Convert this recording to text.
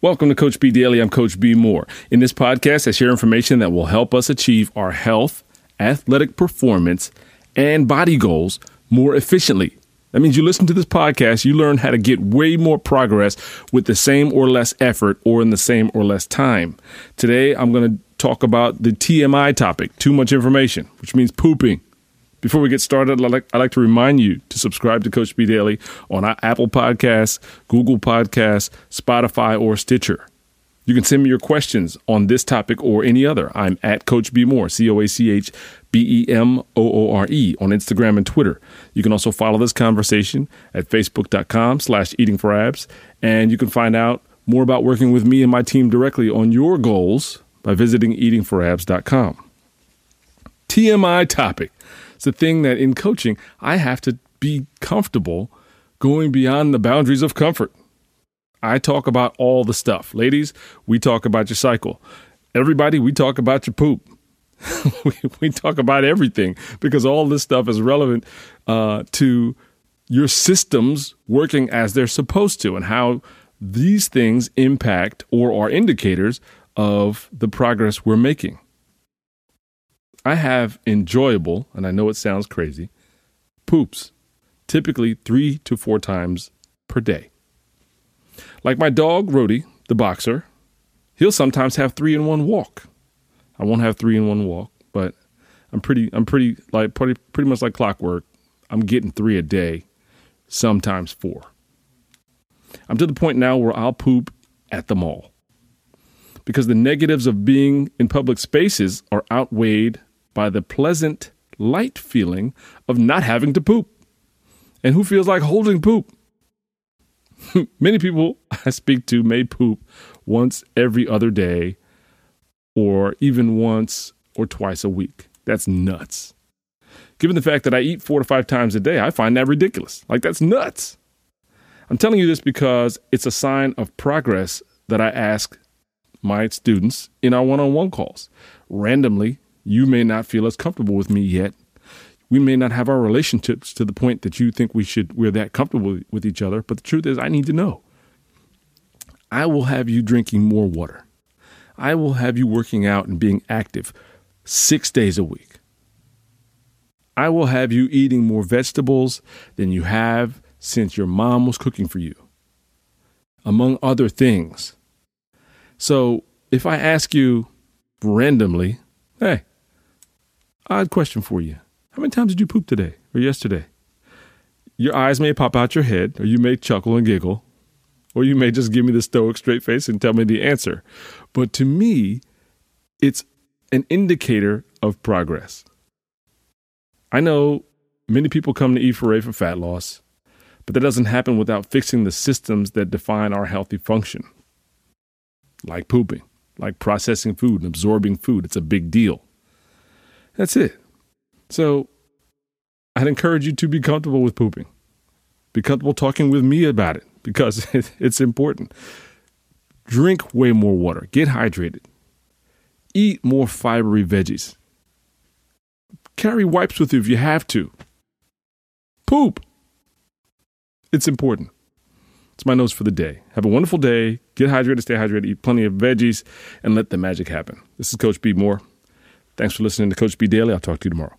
Welcome to Coach B Daily. I'm Coach B Moore. In this podcast, I share information that will help us achieve our health, athletic performance, and body goals more efficiently. That means you listen to this podcast, you learn how to get way more progress with the same or less effort or in the same or less time. Today, I'm going to talk about the TMI topic, too much information, which means pooping. Before we get started, I'd like, I'd like to remind you to subscribe to Coach B Daily on Apple Podcasts, Google Podcasts, Spotify, or Stitcher. You can send me your questions on this topic or any other. I'm at Coach B Moore, C O A C H B E M O O R E, on Instagram and Twitter. You can also follow this conversation at facebook.com slash eating for abs. And you can find out more about working with me and my team directly on your goals by visiting eatingforabs.com. TMI topic it's the thing that in coaching, I have to be comfortable going beyond the boundaries of comfort. I talk about all the stuff. Ladies, we talk about your cycle. Everybody, we talk about your poop. we, we, talk about everything because all this stuff is relevant uh, to your systems working as they're supposed to and how these things impact or are indicators of the progress we're making. I have enjoyable, and I know it sounds crazy, poops, typically three to four times per day. Like my dog, Rody, the boxer, he'll sometimes have three in one walk. I won't have three in one walk, but I'm pretty, I'm pretty, like, pretty, pretty much like clockwork. I'm getting three a day, sometimes four. I'm to the point now where I'll poop at the mall because the negatives of being in public spaces are outweighed by the pleasant, light feeling of not having to poop. And who feels like holding poop? Many people I speak to may poop once every other day or even once or twice a week. That's nuts. Given the fact that I eat four to five times a day, I find that ridiculous. Like, that's nuts. I'm telling you this because it's a sign of progress that I ask my students in our one on one calls. Randomly, you may not feel as comfortable with me yet. We may not have our relationships to the point that you think we should we're that comfortable with each other, but the truth is I need to know. I will have you drinking more water. I will have you working out and being active 6 days a week. I will have you eating more vegetables than you have since your mom was cooking for you. Among other things. So, if I ask you randomly, hey, Odd question for you. How many times did you poop today or yesterday? Your eyes may pop out your head, or you may chuckle and giggle, or you may just give me the stoic straight face and tell me the answer. But to me, it's an indicator of progress. I know many people come to E4A for fat loss, but that doesn't happen without fixing the systems that define our healthy function, like pooping, like processing food and absorbing food. It's a big deal. That's it. So I'd encourage you to be comfortable with pooping. Be comfortable talking with me about it because it's important. Drink way more water. Get hydrated. Eat more fibery veggies. Carry wipes with you if you have to. Poop. It's important. It's my notes for the day. Have a wonderful day. Get hydrated, stay hydrated, eat plenty of veggies, and let the magic happen. This is Coach B Moore. Thanks for listening to Coach B Daily. I'll talk to you tomorrow.